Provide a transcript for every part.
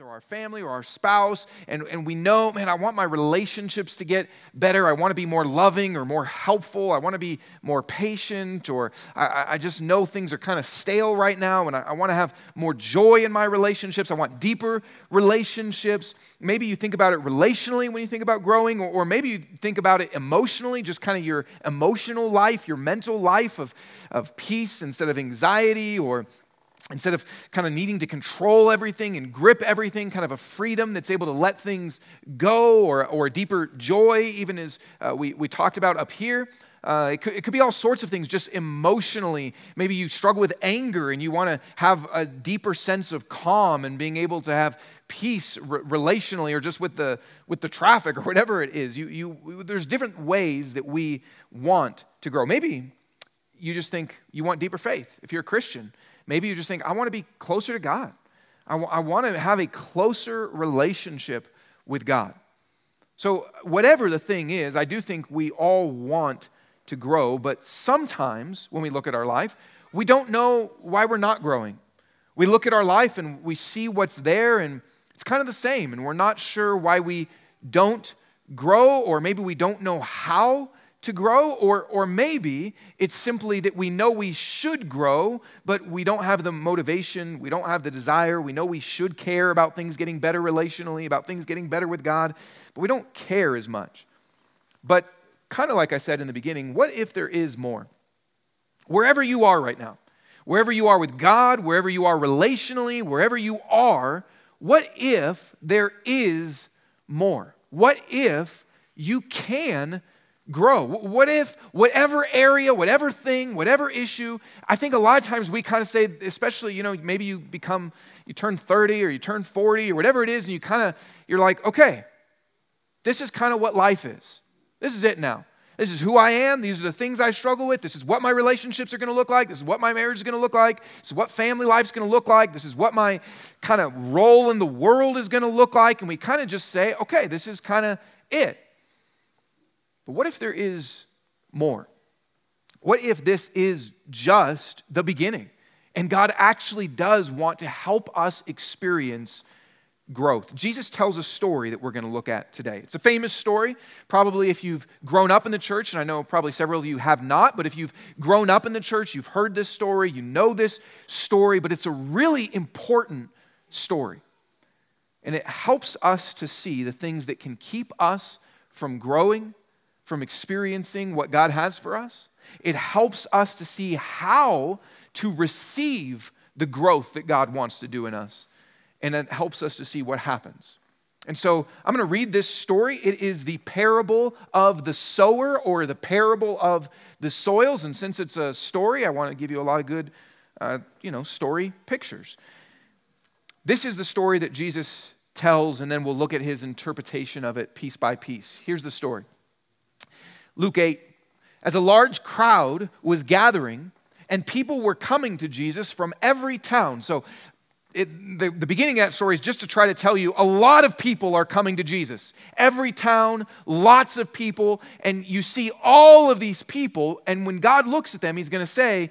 or our family or our spouse, and, and we know, man, I want my relationships to get better. I want to be more loving or more helpful. I want to be more patient, or I, I just know things are kind of stale right now, and I, I want to have more joy in my relationships. I want deeper relationships. Maybe you think about it relationally when you think about growing, or, or maybe you think about it emotionally, just kind of your emotional life, your mental life of, of peace instead of anxiety, or instead of kind of needing to control everything and grip everything, kind of a freedom that's able to let things go, or, or a deeper joy, even as uh, we, we talked about up here. Uh, it, could, it could be all sorts of things, just emotionally. Maybe you struggle with anger and you want to have a deeper sense of calm and being able to have peace re- relationally or just with the, with the traffic or whatever it is. You, you, there's different ways that we want to grow. Maybe you just think you want deeper faith if you're a Christian. Maybe you just think, I want to be closer to God. I, w- I want to have a closer relationship with God. So, whatever the thing is, I do think we all want to grow, but sometimes when we look at our life, we don't know why we're not growing. We look at our life and we see what's there, and it's kind of the same, and we're not sure why we don't grow, or maybe we don't know how to grow, or, or maybe it's simply that we know we should grow, but we don't have the motivation, we don't have the desire. We know we should care about things getting better relationally, about things getting better with God, but we don't care as much. But kind of like I said in the beginning, what if there is more? Wherever you are right now, wherever you are with God, wherever you are relationally, wherever you are, what if there is more? What if you can grow? What if whatever area, whatever thing, whatever issue, I think a lot of times we kind of say, especially, you know, maybe you become, you turn 30 or you turn 40 or whatever it is, and you kind of, you're like, okay, this is kind of what life is. This is it now. This is who I am. These are the things I struggle with. This is what my relationships are going to look like. This is what my marriage is going to look like. This is what family life is going to look like. This is what my kind of role in the world is going to look like. And we kind of just say, okay, this is kind of it. But what if there is more? What if this is just the beginning? And God actually does want to help us experience growth. Jesus tells a story that we're going to look at today. It's a famous story. Probably if you've grown up in the church, and I know probably several of you have not, but if you've grown up in the church, you've heard this story, you know this story, but it's a really important story. And it helps us to see the things that can keep us from growing, from experiencing what God has for us. It helps us to see how to receive the growth that God wants to do in us and it helps us to see what happens. And so I'm going to read this story. It is the parable of the sower or the parable of the soils. And since it's a story, I want to give you a lot of good, uh, you know, story pictures. This is the story that Jesus tells, and then we'll look at his interpretation of it piece by piece. Here's the story Luke 8. As a large crowd was gathering, and people were coming to Jesus from every town. So it, the, the beginning of that story is just to try to tell you a lot of people are coming to Jesus. Every town, lots of people, and you see all of these people, and when God looks at them, He's going to say,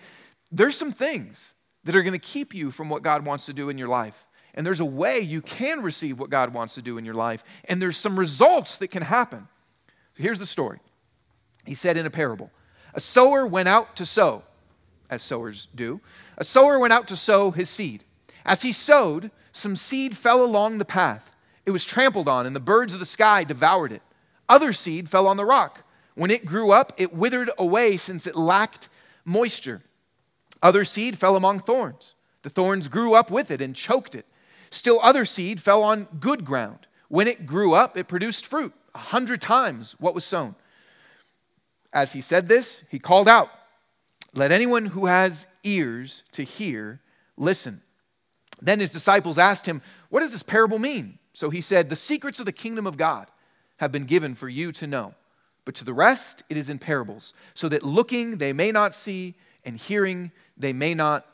There's some things that are going to keep you from what God wants to do in your life. And there's a way you can receive what God wants to do in your life, and there's some results that can happen. So here's the story He said in a parable A sower went out to sow, as sowers do. A sower went out to sow his seed. As he sowed, some seed fell along the path. It was trampled on, and the birds of the sky devoured it. Other seed fell on the rock. When it grew up, it withered away since it lacked moisture. Other seed fell among thorns. The thorns grew up with it and choked it. Still, other seed fell on good ground. When it grew up, it produced fruit, a hundred times what was sown. As he said this, he called out, Let anyone who has ears to hear listen. Then his disciples asked him, What does this parable mean? So he said, The secrets of the kingdom of God have been given for you to know, but to the rest it is in parables, so that looking they may not see, and hearing they may not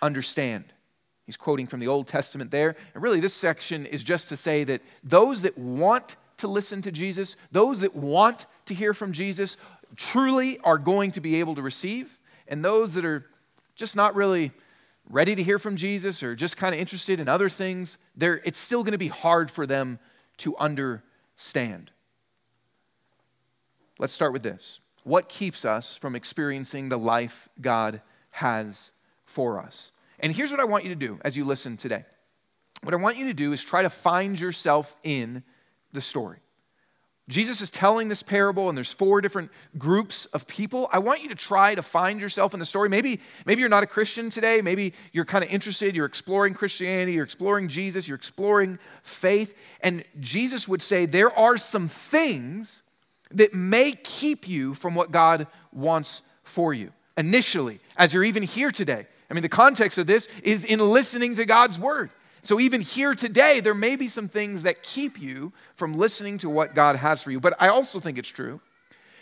understand. He's quoting from the Old Testament there. And really, this section is just to say that those that want to listen to Jesus, those that want to hear from Jesus, truly are going to be able to receive, and those that are just not really ready to hear from Jesus or just kind of interested in other things, it's still going to be hard for them to understand. Let's start with this. What keeps us from experiencing the life God has for us? And here's what I want you to do as you listen today. What I want you to do is try to find yourself in the story. Jesus is telling this parable, and there's four different groups of people. I want you to try to find yourself in the story. Maybe, maybe you're not a Christian today. Maybe you're kind of interested. You're exploring Christianity. You're exploring Jesus. You're exploring faith. And Jesus would say there are some things that may keep you from what God wants for you initially, as you're even here today. I mean, the context of this is in listening to God's word. So, even here today, there may be some things that keep you from listening to what God has for you. But I also think it's true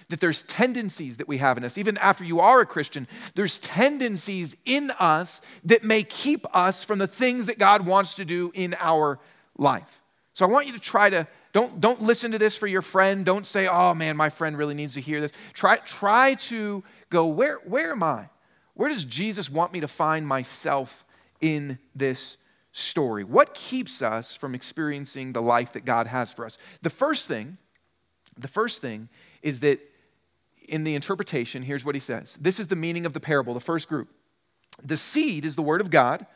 that there's tendencies that we have in us. Even after you are a Christian, there's tendencies in us that may keep us from the things that God wants to do in our life. So, I want you to try to. Don't, don't listen to this for your friend. Don't say, oh man, my friend really needs to hear this. Try, try to go, where, where am I? Where does Jesus want me to find myself in this story? What keeps us from experiencing the life that God has for us? The first thing, the first thing is that in the interpretation, here's what he says. This is the meaning of the parable, the first group. The seed is the word of God.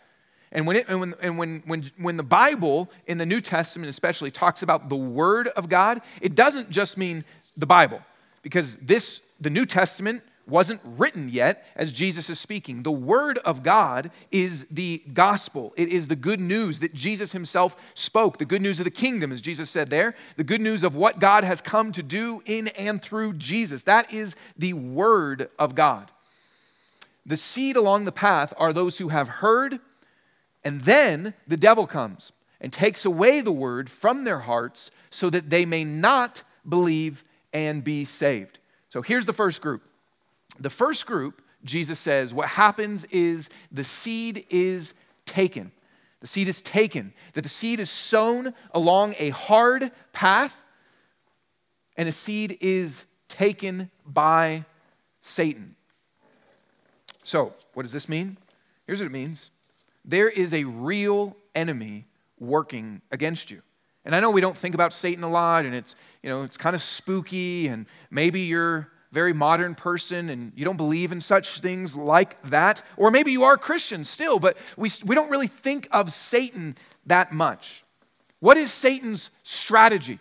And when, it, and, when, and when, when, when the Bible in the New Testament especially talks about the Word of God, it doesn't just mean the Bible, because this, the New Testament, wasn't written yet as Jesus is speaking. The Word of God is the gospel. It is the good news that Jesus himself spoke, the good news of the kingdom, as Jesus said there, the good news of what God has come to do in and through Jesus. That is the Word of God. The seed along the path are those who have heard, and then the devil comes and takes away the Word from their hearts so that they may not believe and be saved. So here's the first group the first group, Jesus says, what happens is the seed is taken. The seed is taken, that the seed is sown along a hard path, and the seed is taken by Satan. So, what does this mean? Here's what it means there is a real enemy working against you. And I know we don't think about Satan a lot, and it's, you know, it's kind of spooky, and maybe you're very modern person and you don't believe in such things like that. Or maybe you are Christian still, but we, we don't really think of Satan that much. What is Satan's strategy?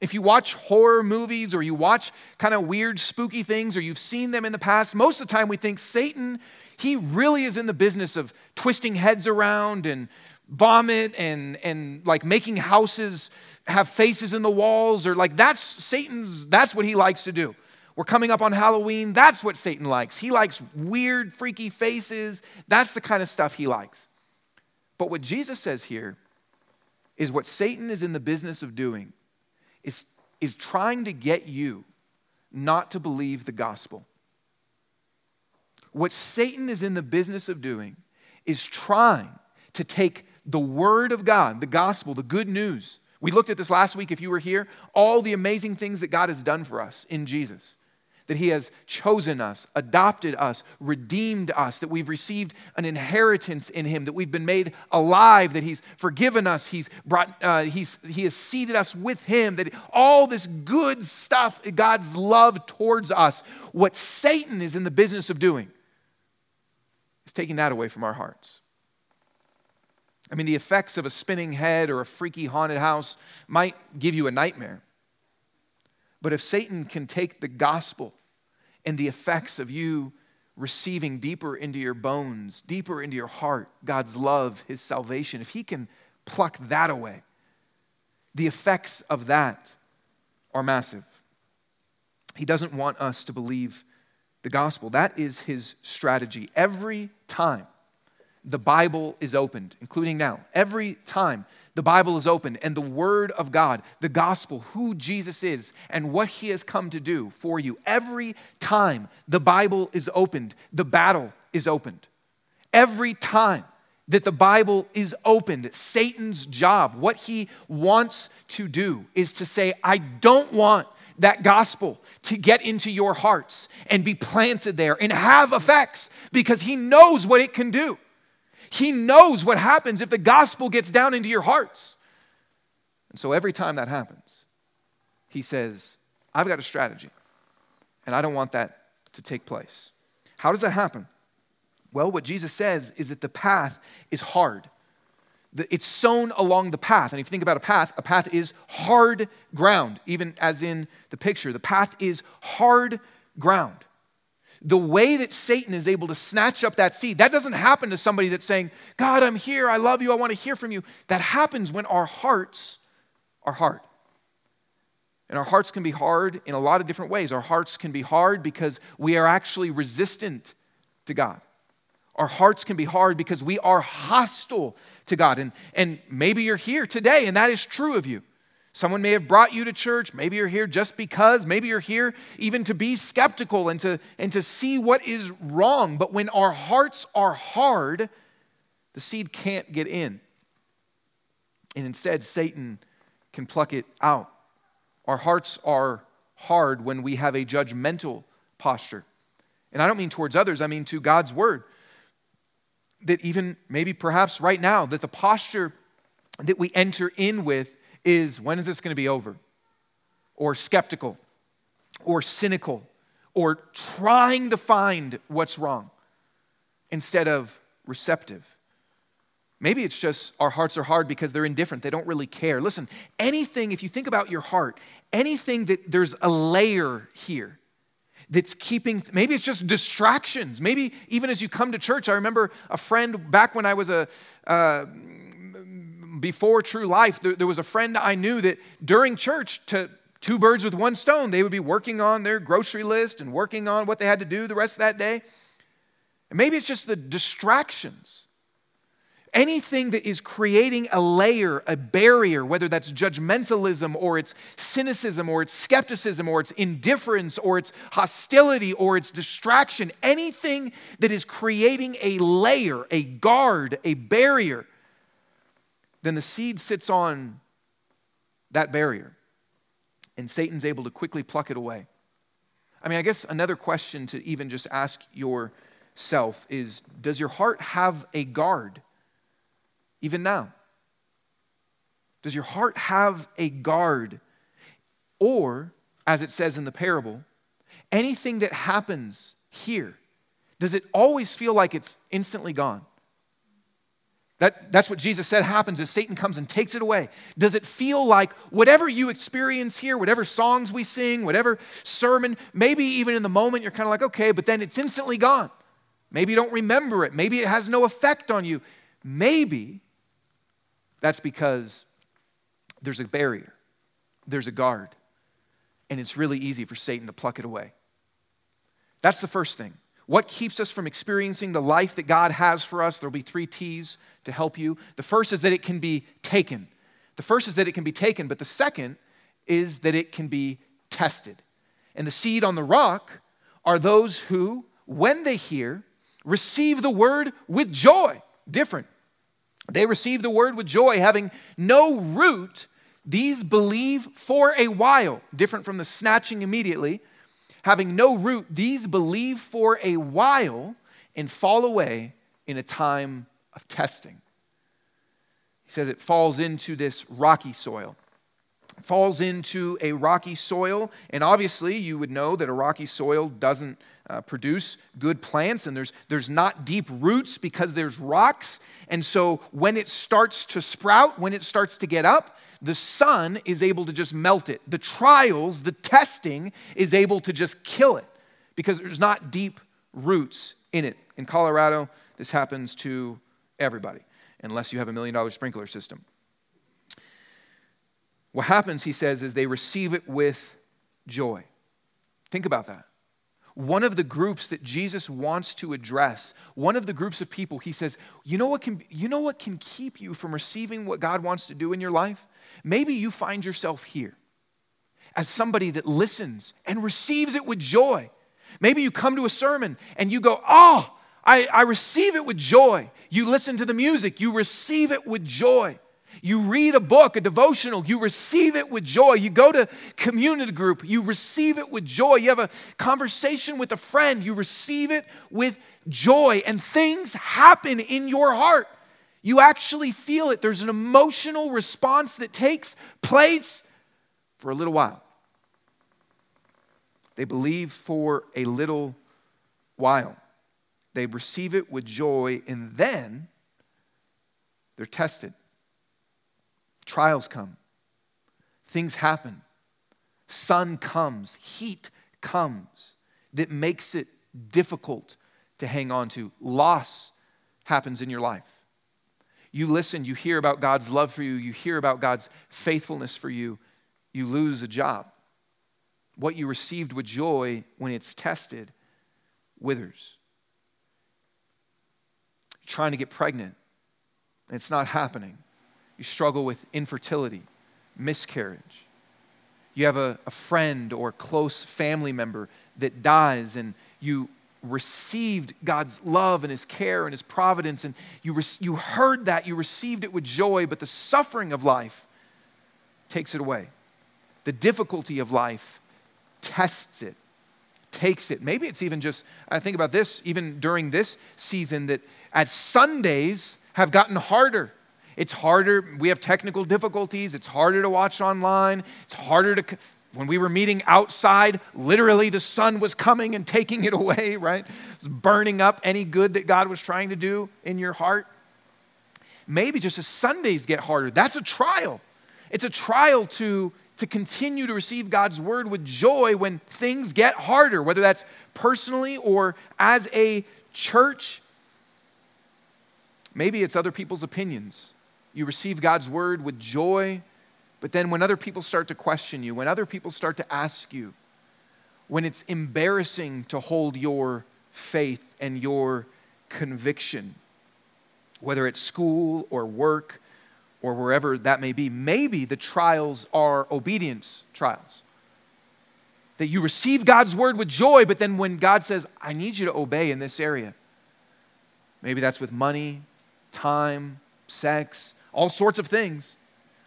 If you watch horror movies or you watch kind of weird, spooky things, or you've seen them in the past, most of the time we think Satan, he really is in the business of twisting heads around and vomit and, and like making houses have faces in the walls, or like that's Satan's, that's what he likes to do. We're coming up on Halloween. That's what Satan likes. He likes weird, freaky faces. That's the kind of stuff he likes. But what Jesus says here is what Satan is in the business of doing is, is trying to get you not to believe the gospel. What Satan is in the business of doing is trying to take the word of God, the gospel, the good news. We looked at this last week if you were here, all the amazing things that God has done for us in Jesus that He has chosen us, adopted us, redeemed us, that we've received an inheritance in Him, that we've been made alive, that He's forgiven us, He's brought, uh, he's, He has seated us with Him, that all this good stuff, God's love towards us, what Satan is in the business of doing, is taking that away from our hearts. I mean, the effects of a spinning head or a freaky haunted house might give you a nightmare. But if Satan can take the gospel and the effects of you receiving deeper into your bones, deeper into your heart, God's love, His salvation, if He can pluck that away, the effects of that are massive. He doesn't want us to believe the gospel. That is His strategy. Every time the Bible is opened, including now, every time the Bible is open and the Word of God, the gospel, who Jesus is, and what He has come to do for you. Every time the Bible is opened, the battle is opened. Every time that the Bible is opened, Satan's job, what he wants to do, is to say, I don't want that gospel to get into your hearts and be planted there and have effects because he knows what it can do. He knows what happens if the gospel gets down into your hearts. And so every time that happens, he says, I've got a strategy, and I don't want that to take place. How does that happen? Well, what Jesus says is that the path is hard. It's sown along the path. And if you think about a path, a path is hard ground, even as in the picture. The path is hard ground. The way that Satan is able to snatch up that seed, that doesn't happen to somebody that's saying, God, I'm here, I love you, I want to hear from you. That happens when our hearts are hard. And our hearts can be hard in a lot of different ways. Our hearts can be hard because we are actually resistant to God. Our hearts can be hard because we are hostile to God. And, and maybe you're here today, and that is true of you. Someone may have brought you to church. Maybe you're here just because. Maybe you're here even to be skeptical and to, and to see what is wrong. But when our hearts are hard, the seed can't get in. And instead, Satan can pluck it out. Our hearts are hard when we have a judgmental posture. And I don't mean towards others, I mean to God's word. That even maybe perhaps right now, that the posture that we enter in with is when is this going to be over? Or skeptical, or cynical, or trying to find what's wrong instead of receptive. Maybe it's just our hearts are hard because they're indifferent. They don't really care. Listen, anything, if you think about your heart, anything that there's a layer here that's keeping, maybe it's just distractions. Maybe even as you come to church, I remember a friend back when I was a, uh, before True Life, there, there was a friend I knew that during church, to two birds with one stone, they would be working on their grocery list and working on what they had to do the rest of that day. And maybe it's just the distractions. Anything that is creating a layer, a barrier, whether that's judgmentalism or it's cynicism or it's skepticism or it's indifference or it's hostility or it's distraction, anything that is creating a layer, a guard, a barrier then the seed sits on that barrier, and Satan's able to quickly pluck it away. I mean, I guess another question to even just ask yourself is Does your heart have a guard even now? Does your heart have a guard? Or, as it says in the parable, anything that happens here, does it always feel like it's instantly gone? That, that's what Jesus said happens is Satan comes and takes it away. Does it feel like whatever you experience here, whatever songs we sing, whatever sermon, maybe even in the moment you're kind of like, okay, but then it's instantly gone. Maybe you don't remember it. Maybe it has no effect on you. Maybe that's because there's a barrier, there's a guard, and it's really easy for Satan to pluck it away. That's the first thing. What keeps us from experiencing the life that God has for us? There'll be three T's to help you. The first is that it can be taken. The first is that it can be taken, but the second is that it can be tested. And the seed on the rock are those who, when they hear, receive the word with joy. Different. They receive the word with joy, having no root. These believe for a while, different from the snatching immediately having no root, these believe for a while and fall away in a time of testing. He says it falls into this rocky soil. It falls into a rocky soil, and obviously, you would know that a rocky soil doesn't uh, produce good plants, and there's, there's not deep roots because there's rocks. And so, when it starts to sprout, when it starts to get up, the sun is able to just melt it. The trials, the testing is able to just kill it because there's not deep roots in it. In Colorado, this happens to everybody, unless you have a million dollar sprinkler system. What happens, he says, is they receive it with joy. Think about that. One of the groups that Jesus wants to address, one of the groups of people, he says, you know what can, you know what can keep you from receiving what God wants to do in your life? Maybe you find yourself here as somebody that listens and receives it with joy. Maybe you come to a sermon and you go, Oh, I, I receive it with joy. You listen to the music, you receive it with joy. You read a book, a devotional, you receive it with joy. You go to community group, you receive it with joy. You have a conversation with a friend, you receive it with joy, and things happen in your heart. You actually feel it. There's an emotional response that takes place for a little while. They believe for a little while. They receive it with joy, and then they're tested. Trials come, things happen, sun comes, heat comes that makes it difficult to hang on to. Loss happens in your life. You listen, you hear about God's love for you, you hear about God's faithfulness for you, you lose a job. What you received with joy when it's tested withers. You're trying to get pregnant, and it's not happening. You struggle with infertility, miscarriage. You have a, a friend or close family member that dies, and you received God's love and His care and His providence, and you, re- you heard that, you received it with joy, but the suffering of life takes it away. The difficulty of life tests it, takes it. Maybe it's even just, I think about this, even during this season, that as Sundays have gotten harder. It's harder. We have technical difficulties. It's harder to watch online. It's harder to when we were meeting outside, literally the sun was coming and taking it away, right? It's burning up any good that God was trying to do in your heart. Maybe just as Sundays get harder, that's a trial. It's a trial to, to continue to receive God's word with joy when things get harder, whether that's personally or as a church. Maybe it's other people's opinions. You receive God's word with joy but then when other people start to question you, when other people start to ask you, when it's embarrassing to hold your faith and your conviction, whether it's school or work or wherever that may be, maybe the trials are obedience trials. That you receive God's word with joy, but then when God says, I need you to obey in this area, maybe that's with money, time, sex, all sorts of things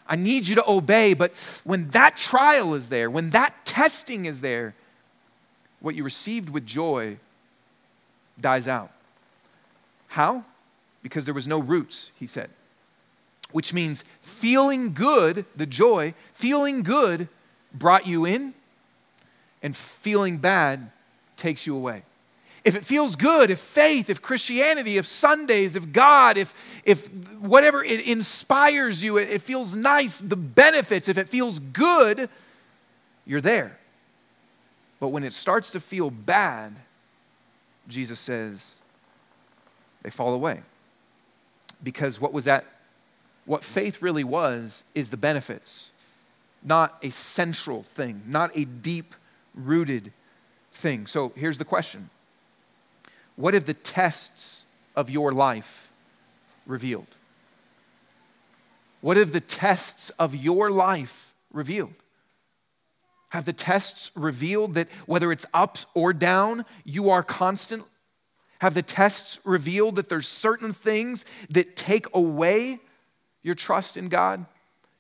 I need you to obey. But when that trial is there, when that testing is there, what you received with joy dies out. How? Because there was no roots, he said. Which means feeling good, the joy, feeling good brought you in, and feeling bad takes you away if it feels good, if faith, if Christianity, if Sundays, if God, if, if whatever it inspires you, it, it feels nice, the benefits, if it feels good, you're there. But when it starts to feel bad, Jesus says, they fall away. Because what was that? What faith really was is the benefits, not a central thing, not a deep rooted thing. So here's the question what have the tests of your life revealed? What have the tests of your life revealed? Have the tests revealed that whether it's up or down, you are constant? Have the tests revealed that there's certain things that take away your trust in God,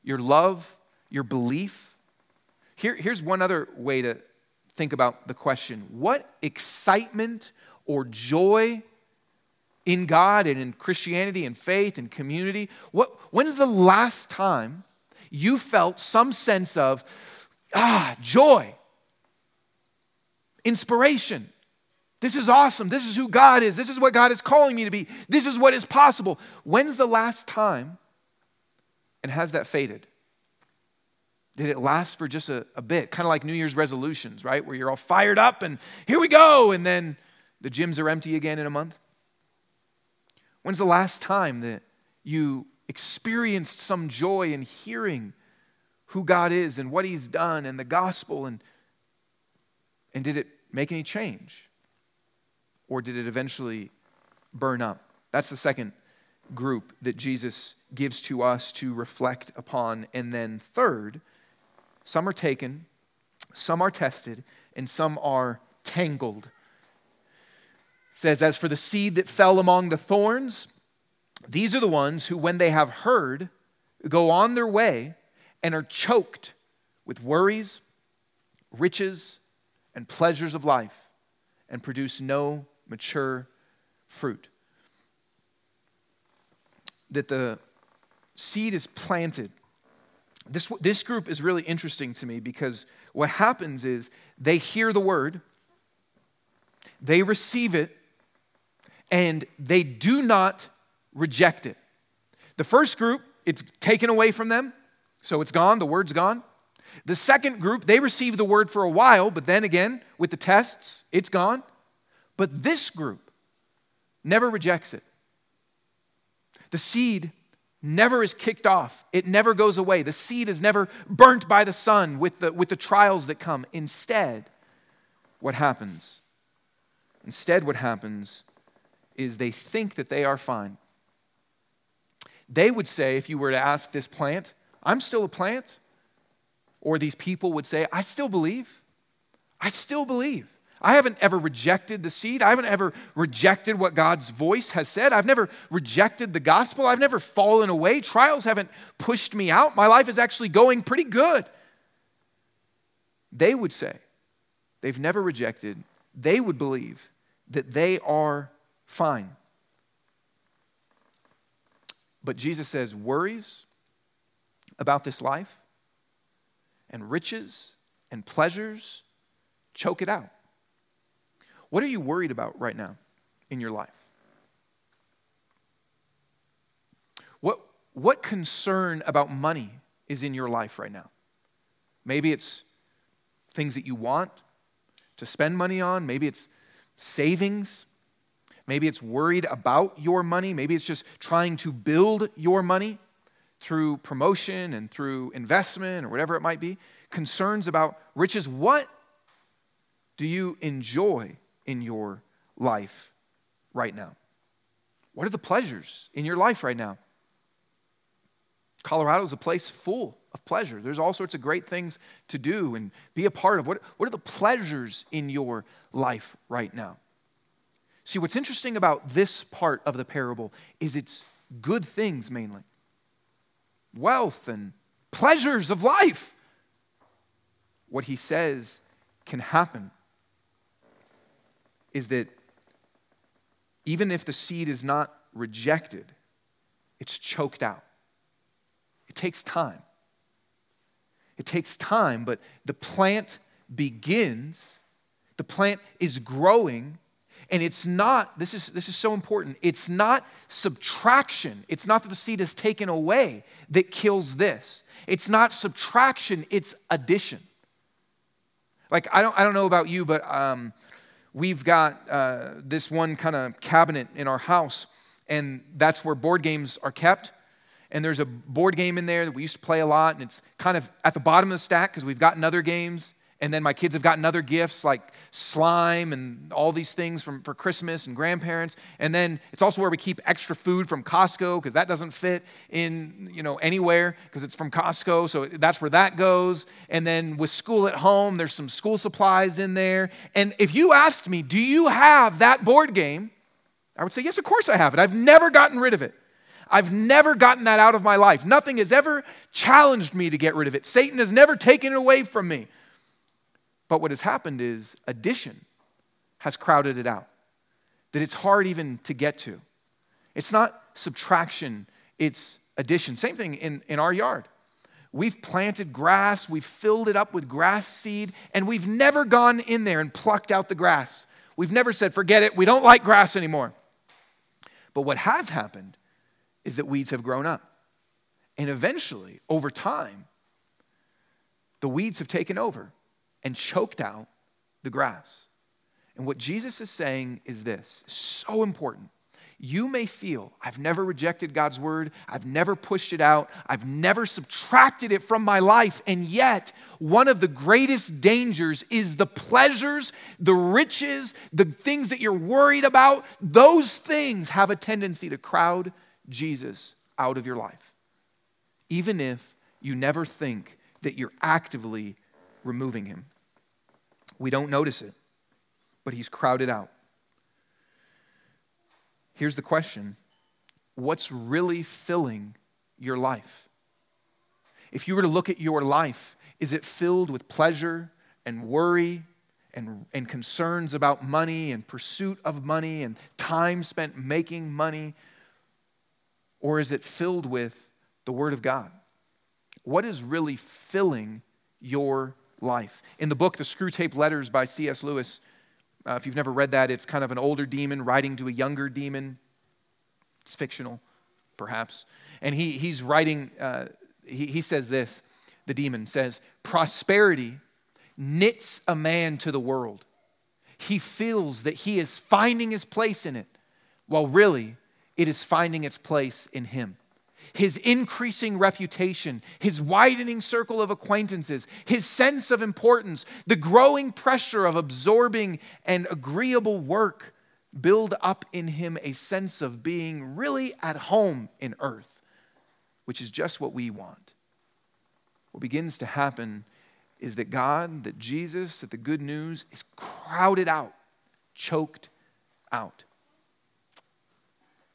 your love, your belief? Here, here's one other way to think about the question What excitement or joy in God and in Christianity and faith and community? What, when is the last time you felt some sense of, ah, joy, inspiration? This is awesome. This is who God is. This is what God is calling me to be. This is what is possible. When's the last time and has that faded? Did it last for just a, a bit? Kind of like New Year's resolutions, right? Where you're all fired up and here we go. And then the gyms are empty again in a month? When's the last time that you experienced some joy in hearing who God is and what He's done and the gospel? And, and did it make any change? Or did it eventually burn up? That's the second group that Jesus gives to us to reflect upon. And then, third, some are taken, some are tested, and some are tangled says, As for the seed that fell among the thorns, these are the ones who, when they have heard, go on their way and are choked with worries, riches, and pleasures of life and produce no mature fruit. That the seed is planted. This, this group is really interesting to me because what happens is they hear the word, they receive it, and they do not reject it. The first group, it's taken away from them, so it's gone, the word's gone. The second group, they receive the word for a while, but then again, with the tests, it's gone. But this group never rejects it. The seed never is kicked off, it never goes away. The seed is never burnt by the sun with the, with the trials that come. Instead, what happens? Instead, what happens is they think that they are fine. They would say, if you were to ask this plant, I'm still a plant. Or these people would say, I still believe. I still believe. I haven't ever rejected the seed. I haven't ever rejected what God's voice has said. I've never rejected the gospel. I've never fallen away. Trials haven't pushed me out. My life is actually going pretty good. They would say, they've never rejected, they would believe that they are fine. But Jesus says, worries about this life and riches and pleasures choke it out. What are you worried about right now in your life? What, what concern about money is in your life right now? Maybe it's things that you want to spend money on, maybe it's savings. Maybe it's worried about your money. Maybe it's just trying to build your money through promotion and through investment or whatever it might be. Concerns about riches. What do you enjoy in your life right now? What are the pleasures in your life right now? Colorado is a place full of pleasure. There's all sorts of great things to do and be a part of. What, what are the pleasures in your life right now? See, what's interesting about this part of the parable is it's good things mainly wealth and pleasures of life. What he says can happen is that even if the seed is not rejected, it's choked out. It takes time. It takes time, but the plant begins, the plant is growing, and it's not, this is, this is so important, it's not subtraction. It's not that the seed is taken away that kills this. It's not subtraction, it's addition. Like, I don't, I don't know about you, but um, we've got uh, this one kind of cabinet in our house, and that's where board games are kept and there's a board game in there that we used to play a lot, and it's kind of at the bottom of the stack because we've gotten other games. And then my kids have gotten other gifts like slime and all these things from, for Christmas and grandparents. And then it's also where we keep extra food from Costco because that doesn't fit in, you know, anywhere because it's from Costco. So that's where that goes. And then with school at home, there's some school supplies in there. And if you asked me, do you have that board game? I would say, yes, of course I have it. I've never gotten rid of it. I've never gotten that out of my life. Nothing has ever challenged me to get rid of it. Satan has never taken it away from me. But what has happened is addition has crowded it out, that it's hard even to get to. It's not subtraction, it's addition. Same thing in, in our yard. We've planted grass, we've filled it up with grass seed, and we've never gone in there and plucked out the grass. We've never said, forget it, we don't like grass anymore. But what has happened is that weeds have grown up. And eventually, over time, the weeds have taken over and choked out the grass. And what Jesus is saying is this so important. You may feel, I've never rejected God's word, I've never pushed it out, I've never subtracted it from my life, and yet one of the greatest dangers is the pleasures, the riches, the things that you're worried about. Those things have a tendency to crowd Jesus out of your life, even if you never think that you're actively removing him. We don't notice it, but he's crowded out. Here's the question What's really filling your life? if you were to look at your life, is it filled with pleasure and worry and, and concerns about money and pursuit of money and time spent making money? Or is it filled with the Word of God? What is really filling your life? In the book, The Screwtape Letters by C.S. Lewis, uh, if you've never read that, it's kind of an older demon writing to a younger demon. It's fictional, perhaps. And he, he's writing, uh, he, he says this the demon says, Prosperity knits a man to the world. He feels that he is finding his place in it, while really it is finding its place in him. His increasing reputation, his widening circle of acquaintances, his sense of importance, the growing pressure of absorbing and agreeable work build up in him a sense of being really at home in earth, which is just what we want. What begins to happen is that God, that Jesus, that the good news is crowded out, choked out.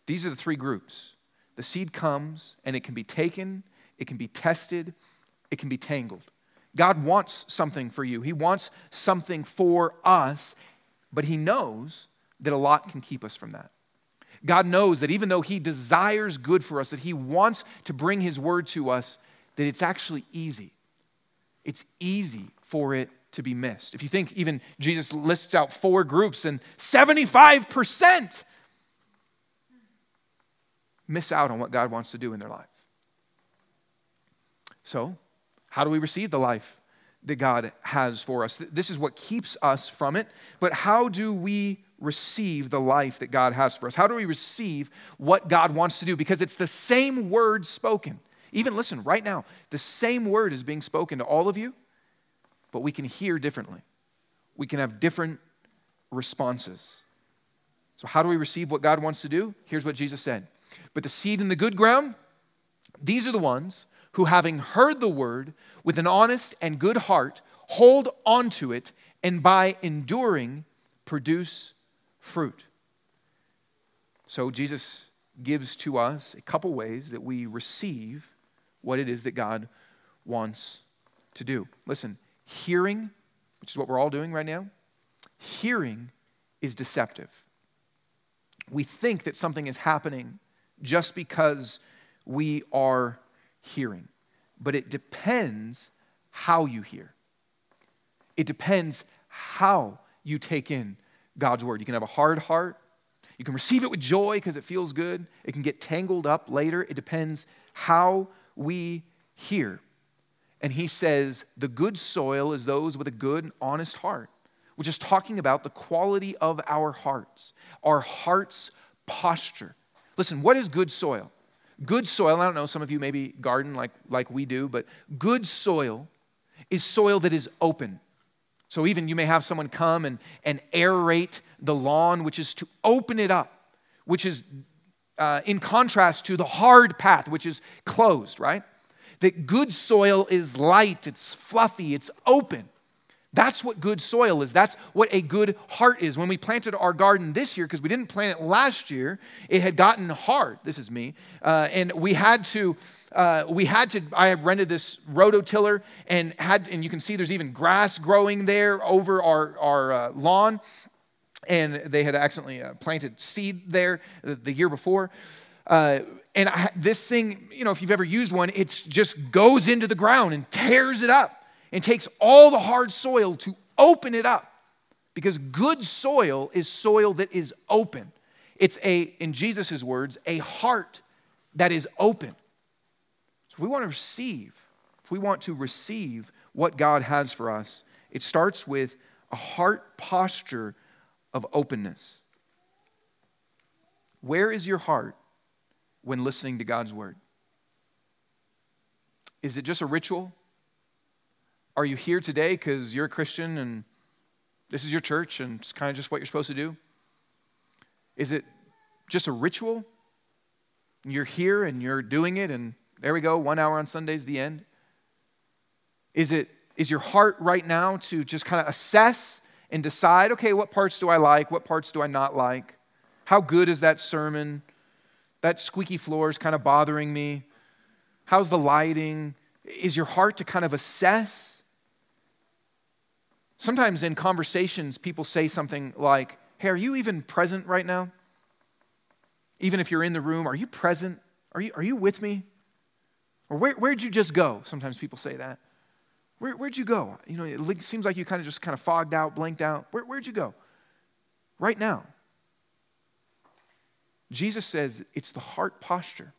These are the three groups. The seed comes and it can be taken, it can be tested, it can be tangled. God wants something for you. He wants something for us, but He knows that a lot can keep us from that. God knows that even though He desires good for us, that He wants to bring His word to us, that it's actually easy it's easy for it to be missed. If you think even Jesus lists out four groups and 75% miss out on what God wants to do in their life. So, how do we receive the life that God has for us? This is what keeps us from it, but how do we receive the life that God has for us? How do we receive what God wants to do? Because it's the same word spoken. Even listen, right now, the same word is being spoken to all of you, but we can hear differently. We can have different responses. So, how do we receive what God wants to do? Here's what Jesus said But the seed in the good ground, these are the ones who, having heard the word with an honest and good heart, hold on to it, and by enduring, produce fruit. So, Jesus gives to us a couple ways that we receive what it is that God wants to do. Listen, hearing, which is what we're all doing right now, hearing is deceptive. We think that something is happening just because we are hearing, but it depends how you hear. It depends how you take in God's word. You can have a hard heart. You can receive it with joy because it feels good. It can get tangled up later. It depends how we hear. And he says, the good soil is those with a good and honest heart, which is talking about the quality of our hearts, our heart's posture. Listen, what is good soil? Good soil, I don't know, some of you maybe garden like, like we do, but good soil is soil that is open. So even you may have someone come and, and aerate the lawn, which is to open it up, which is uh, in contrast to the hard path, which is closed, right? That good soil is light, it's fluffy, it's open. That's what good soil is. That's what a good heart is. When we planted our garden this year, because we didn't plant it last year, it had gotten hard. This is me, uh, and we had to. Uh, we had to. I rented this rototiller and had, and you can see there's even grass growing there over our our uh, lawn and they had accidentally uh, planted seed there the, year before. Uh, and I, this thing, you know, if you've ever used one, it just goes into the ground and tears it up and takes all the hard soil to open it up. Because good soil is soil that is open. It's a, in Jesus' words, a heart that is open. So if we want to receive, if we want to receive what God has for us, it starts with a heart posture of openness. Where is your heart when listening to God's word? Is it just a ritual? Are you here today because you're a Christian and this is your church and it's kind of just what you're supposed to do? Is it just a ritual? You're here and you're doing it, and there we go, one hour on Sunday's the end. Is it is your heart right now to just kind of assess and decide okay, what parts do I like? What parts do I not like? How good is that sermon? That squeaky floor is kind of bothering me. How's the lighting? Is your heart to kind of assess? Sometimes in conversations, people say something like, Hey, are you even present right now? Even if you're in the room, are you present? Are you, are you with me? Or where, where'd you just go? Sometimes people say that. Where, where'd you go? You know, it seems like you kind of just kind of fogged out, blanked out. Where, where'd you go? Right now. Jesus says it's the heart posture.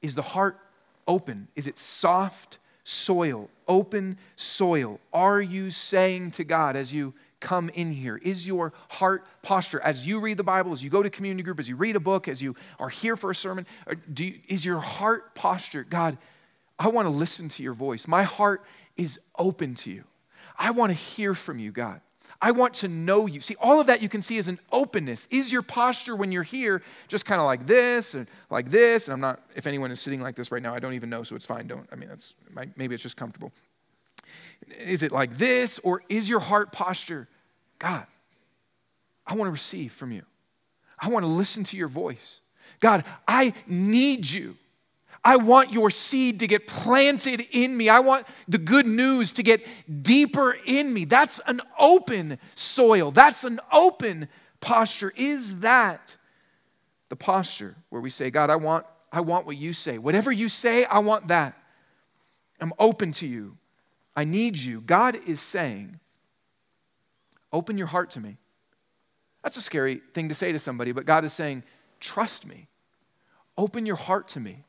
Is the heart open? Is it soft soil, open soil? Are you saying to God as you come in here? Is your heart posture as you read the Bible, as you go to community group, as you read a book, as you are here for a sermon? You, is your heart posture, God, I want to listen to your voice. My heart is open to you. I want to hear from you, God. I want to know you. See, all of that you can see is an openness. Is your posture when you're here just kind of like this and like this? And I'm not, if anyone is sitting like this right now, I don't even know, so it's fine. Don't, I mean, that's, maybe it's just comfortable. Is it like this, or is your heart posture, God, I want to receive from you? I want to listen to your voice. God, I need you. I want your seed to get planted in me. I want the good news to get deeper in me. That's an open soil. That's an open posture. Is that the posture where we say, God, I want, I want what you say. Whatever you say, I want that. I'm open to you. I need you. God is saying, open your heart to me. That's a scary thing to say to somebody, but God is saying, trust me. Open your heart to me.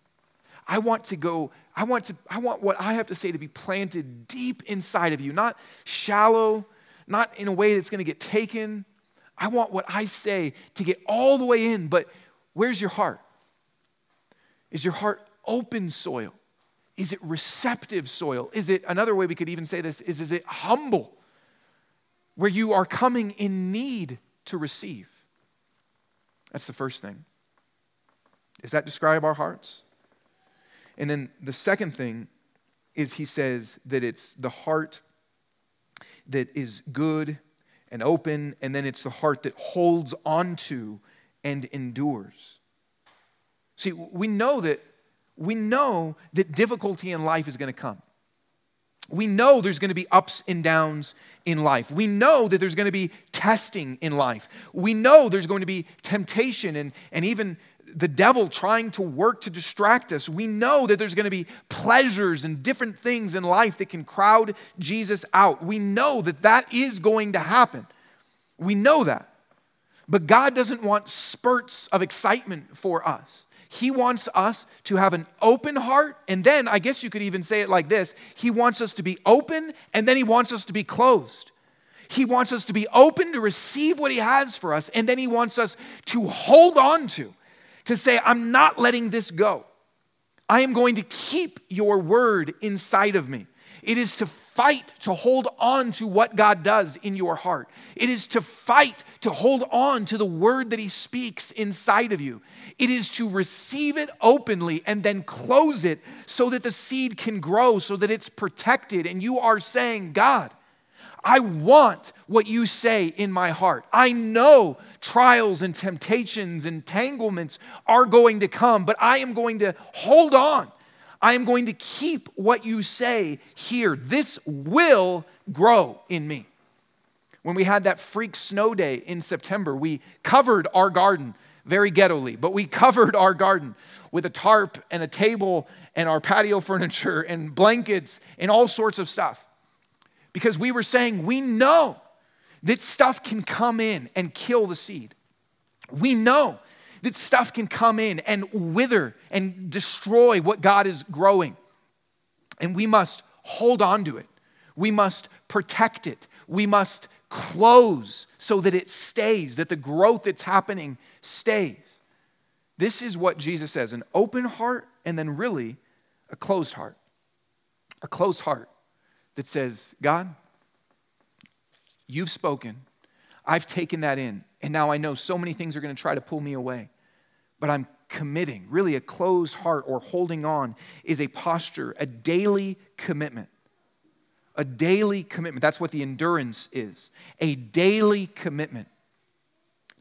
I want to go, I want to, I want what I have to say to be planted deep inside of you, not shallow, not in a way that's going to get taken. I want what I say to get all the way in, but where's your heart? Is your heart open soil? Is it receptive soil? Is it, another way we could even say this, is, is it humble? Where you are coming in need to receive. That's the first thing. Does that describe our hearts? And then the second thing is he says that it's the heart that is good and open, and then it's the heart that holds onto and endures. See, we know that we know that difficulty in life is going to come. We know there's going to be ups and downs in life. We know that there's going to be testing in life. We know there's going to be temptation and, and even the devil trying to work to distract us. We know that there's going to be pleasures and different things in life that can crowd Jesus out. We know that that is going to happen. We know that. But God doesn't want spurts of excitement for us. He wants us to have an open heart, and then I guess you could even say it like this He wants us to be open, and then He wants us to be closed. He wants us to be open to receive what He has for us, and then He wants us to hold on to to say, I'm not letting this go. I am going to keep your word inside of me. It is to fight to hold on to what God does in your heart. It is to fight to hold on to the word that He speaks inside of you. It is to receive it openly and then close it so that the seed can grow, so that it's protected. And you are saying, God, I want what you say in my heart. I know trials and temptations, entanglements are going to come, but I am going to hold on. I am going to keep what you say here. This will grow in me. When we had that freak snow day in September, we covered our garden very ghettoly, but we covered our garden with a tarp and a table and our patio furniture and blankets and all sorts of stuff because we were saying we know that stuff can come in and kill the seed. We know that stuff can come in and wither and destroy what God is growing. And we must hold on to it. We must protect it. We must close so that it stays, that the growth that's happening stays. This is what Jesus says an open heart and then really a closed heart. A closed heart that says, God, you've spoken. I've taken that in. And now I know so many things are going to try to pull me away. But I'm committing. Really, a closed heart or holding on is a posture, a daily commitment. A daily commitment. That's what the endurance is. A daily commitment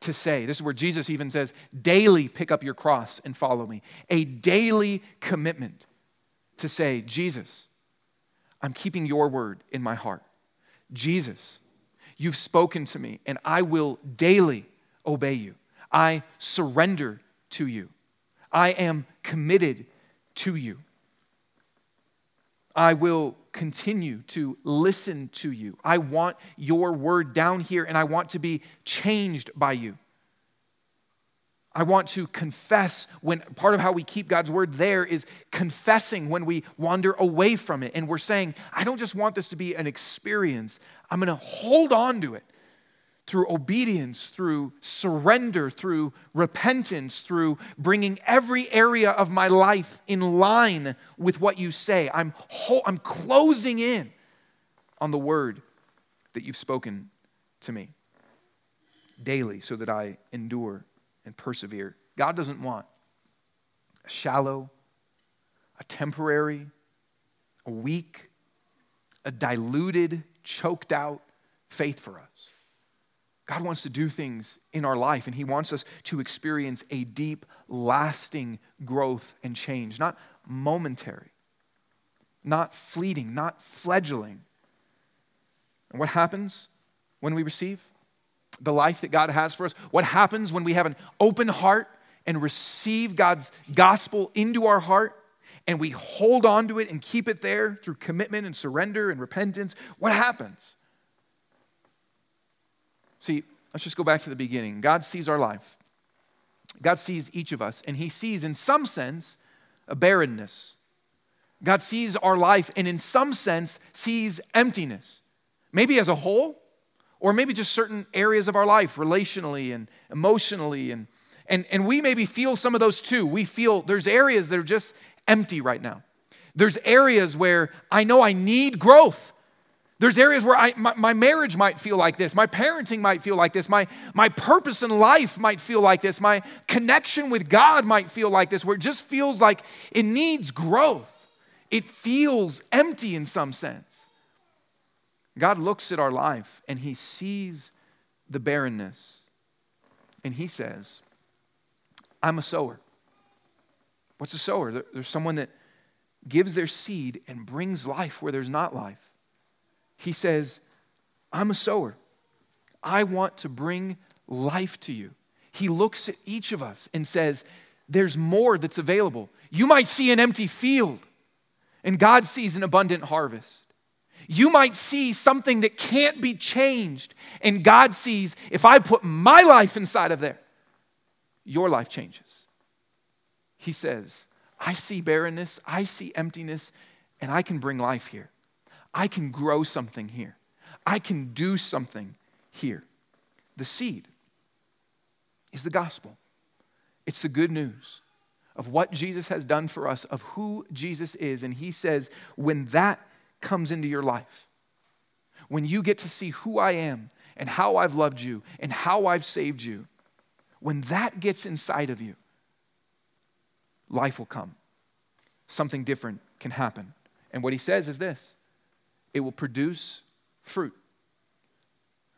to say, this is where Jesus even says, daily pick up your cross and follow me. A daily commitment to say, Jesus, I'm keeping your word in my heart. Jesus, you've spoken to me, and I will daily obey you. I surrender to you. I am committed to you. I will continue to listen to you. I want your word down here and I want to be changed by you. I want to confess when part of how we keep God's word there is confessing when we wander away from it. And we're saying, I don't just want this to be an experience, I'm going to hold on to it through obedience, through surrender, through repentance, through bringing every area of my life in line with what you say. I'm, whole, I'm closing in on the word that you've spoken to me daily so that I endure and persevere. God doesn't want a shallow, a temporary, a weak, a diluted, choked out faith for us. God wants to do things in our life, and He wants us to experience a deep, lasting growth and change, not momentary, not fleeting, not fledgling. And what happens when we receive? The life that God has for us, what happens when we have an open heart and receive God's gospel into our heart and we hold on to it and keep it there through commitment and surrender and repentance, what happens? See, let's just go back to the beginning. God sees our life. God sees each of us, and He sees, in some sense, a barrenness. God sees our life, and in some sense, sees emptiness. Maybe as a whole, or maybe just certain areas of our life, relationally and emotionally. And, and, and we maybe feel some of those too. We feel there's areas that are just empty right now. There's areas where I know I need growth. There's areas where I, my, my, marriage might feel like this. My parenting might feel like this. My, my purpose in life might feel like this. My connection with God might feel like this, where it just feels like it needs growth. It feels empty in some sense. God looks at our life and he sees the barrenness and he says, I'm a sower. What's a sower? There's someone that gives their seed and brings life where there's not life. He says, I'm a sower. I want to bring life to you. He looks at each of us and says, There's more that's available. You might see an empty field, and God sees an abundant harvest. You might see something that can't be changed, and God sees if I put my life inside of there, your life changes. He says, I see barrenness, I see emptiness, and I can bring life here. I can grow something here. I can do something here. The seed is the gospel, it's the good news of what Jesus has done for us, of who Jesus is. And he says, when that comes into your life, when you get to see who I am and how I've loved you and how I've saved you, when that gets inside of you, life will come. Something different can happen. And what he says is this it will produce fruit.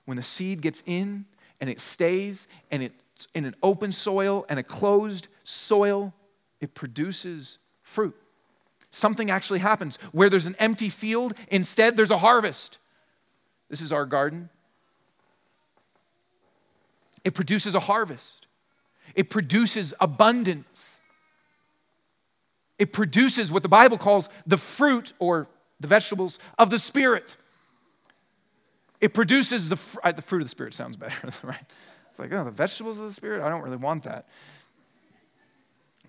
When the seed gets in and it stays and it's in an open soil and a closed soil, it produces fruit something actually happens. Where there's an empty field, instead there's a harvest. This is our garden. It produces a harvest, it produces abundance. It produces what the Bible calls the fruit or the vegetables of the Spirit. It produces the, fr- uh, the fruit of the Spirit, sounds better, right? It's like, oh, the vegetables of the Spirit? I don't really want that.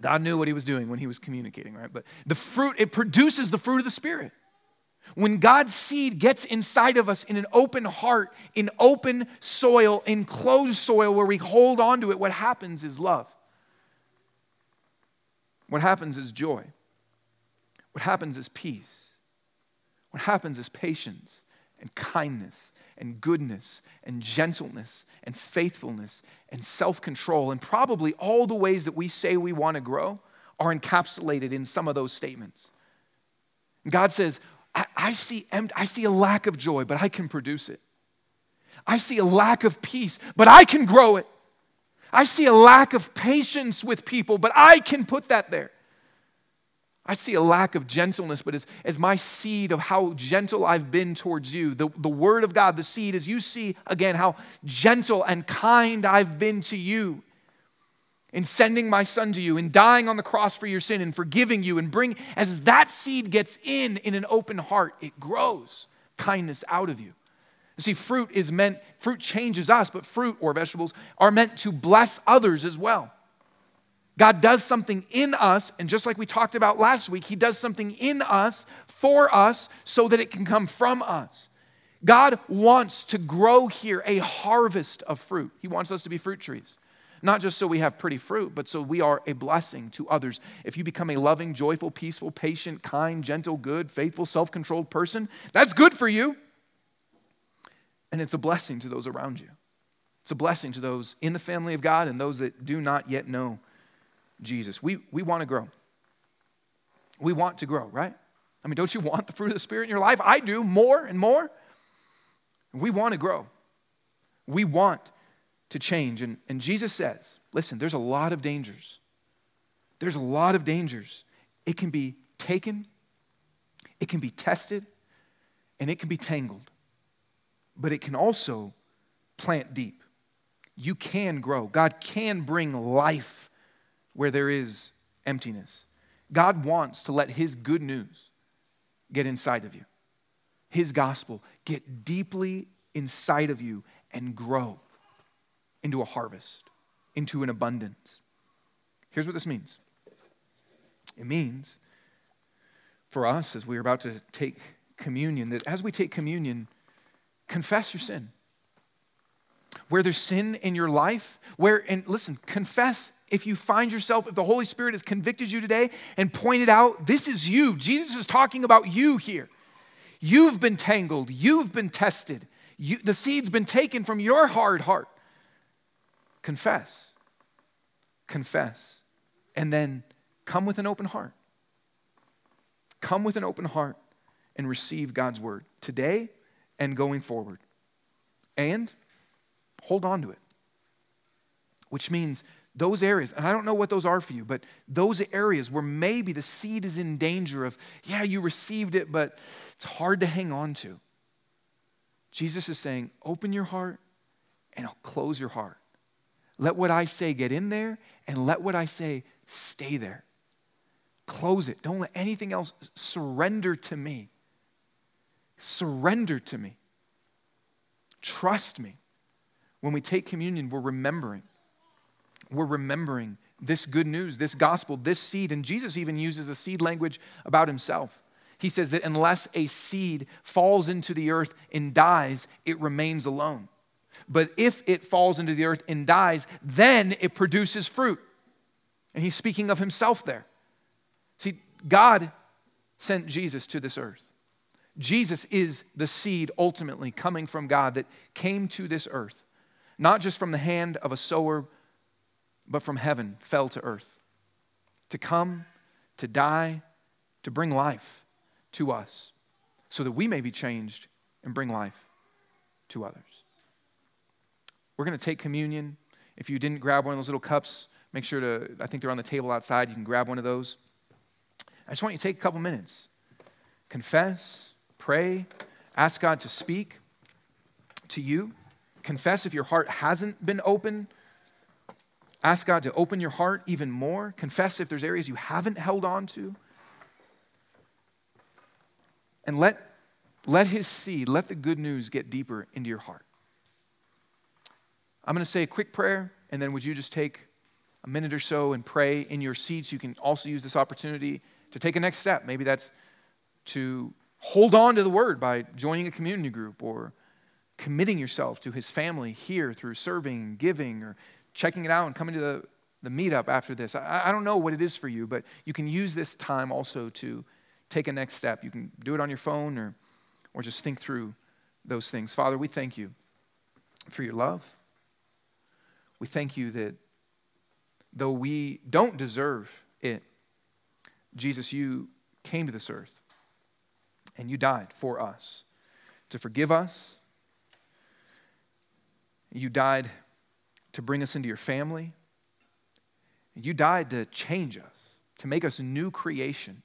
God knew what he was doing when he was communicating, right? But the fruit, it produces the fruit of the Spirit. When God's seed gets inside of us in an open heart, in open soil, in closed soil where we hold on to it, what happens is love. What happens is joy. What happens is peace. What happens is patience and kindness and goodness and gentleness and faithfulness and self control. And probably all the ways that we say we want to grow are encapsulated in some of those statements. God says, I, I, see, I see a lack of joy, but I can produce it. I see a lack of peace, but I can grow it. I see a lack of patience with people, but I can put that there. I see a lack of gentleness, but as, as my seed of how gentle I've been towards you, the, the word of God, the seed, as you see again how gentle and kind I've been to you in sending my son to you, in dying on the cross for your sin, and forgiving you, and bring, as that seed gets in in an open heart, it grows kindness out of you. You see, fruit is meant, fruit changes us, but fruit or vegetables are meant to bless others as well. God does something in us, and just like we talked about last week, He does something in us for us so that it can come from us. God wants to grow here a harvest of fruit. He wants us to be fruit trees. Not just so we have pretty fruit, but so we are a blessing to others. If you become a loving, joyful, peaceful, patient, kind, gentle, good, faithful, self controlled person, that's good for you. And it's a blessing to those around you. It's a blessing to those in the family of God and those that do not yet know Jesus. We, we want to grow. We want to grow, right? I mean, don't you want the fruit of the Spirit in your life? I do more and more. We want to grow. We want to change. And, and Jesus says, listen, there's a lot of dangers. There's a lot of dangers. It can be taken, it can be tested, and it can be tangled. But it can also plant deep. You can grow. God can bring life where there is emptiness. God wants to let His good news get inside of you, His gospel get deeply inside of you and grow into a harvest, into an abundance. Here's what this means it means for us, as we're about to take communion, that as we take communion, confess your sin. Where there's sin in your life, where, and listen, confess if you find yourself, if the Holy Spirit has convicted you today and pointed out, this is you. Jesus is talking about you here. You've been tangled, you've been tested, you, the seed's been taken from your hard heart. Confess. Confess. And then come with an open heart. Come with an open heart and receive God's word today and going forward. And hold on to it, which means those areas, and I don't know what those are for you, but those areas where maybe the seed is in danger of, yeah, you received it, but it's hard to hang on to. Jesus is saying, open your heart and I'll close your heart. Let what I say get in there and let what I say stay there. Close it. Don't let anything else surrender to me. Surrender to me. Trust me. When we take communion, we're remembering we're remembering this good news, this gospel, this seed. And Jesus even uses the seed language about himself. He says that unless a seed falls into the earth and dies, it remains alone. But if it falls into the earth and dies, then it produces fruit. And he's speaking of himself there. See, God sent Jesus to this earth. Jesus is the seed ultimately coming from God that came to this earth, not just from the hand of a sower, but from heaven fell to earth to come, to die, to bring life to us so that we may be changed and bring life to others. We're going to take communion. If you didn't grab one of those little cups, make sure to, I think they're on the table outside. You can grab one of those. I just want you to take a couple minutes. Confess, pray, ask God to speak to you. Confess if your heart hasn't been open Ask God to open your heart even more. Confess if there's areas you haven't held on to. And let, let His seed, let the good news get deeper into your heart. I'm going to say a quick prayer, and then would you just take a minute or so and pray in your seats? You can also use this opportunity to take a next step. Maybe that's to hold on to the word by joining a community group or committing yourself to his family here through serving, and giving, or checking it out and coming to the, the meetup after this. I, I don't know what it is for you, but you can use this time also to take a next step. You can do it on your phone or, or just think through those things. Father, we thank you for your love. We thank you that though we don't deserve it, Jesus, you came to this earth and you died for us to forgive us. You died to bring us into your family. You died to change us, to make us a new creation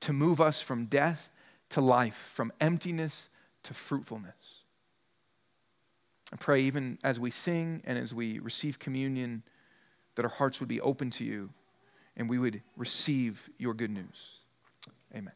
to move us from death to life, from emptiness to fruitfulness. I pray, even as we sing and as we receive communion, that our hearts would be open to you and we would receive your good news. Amen.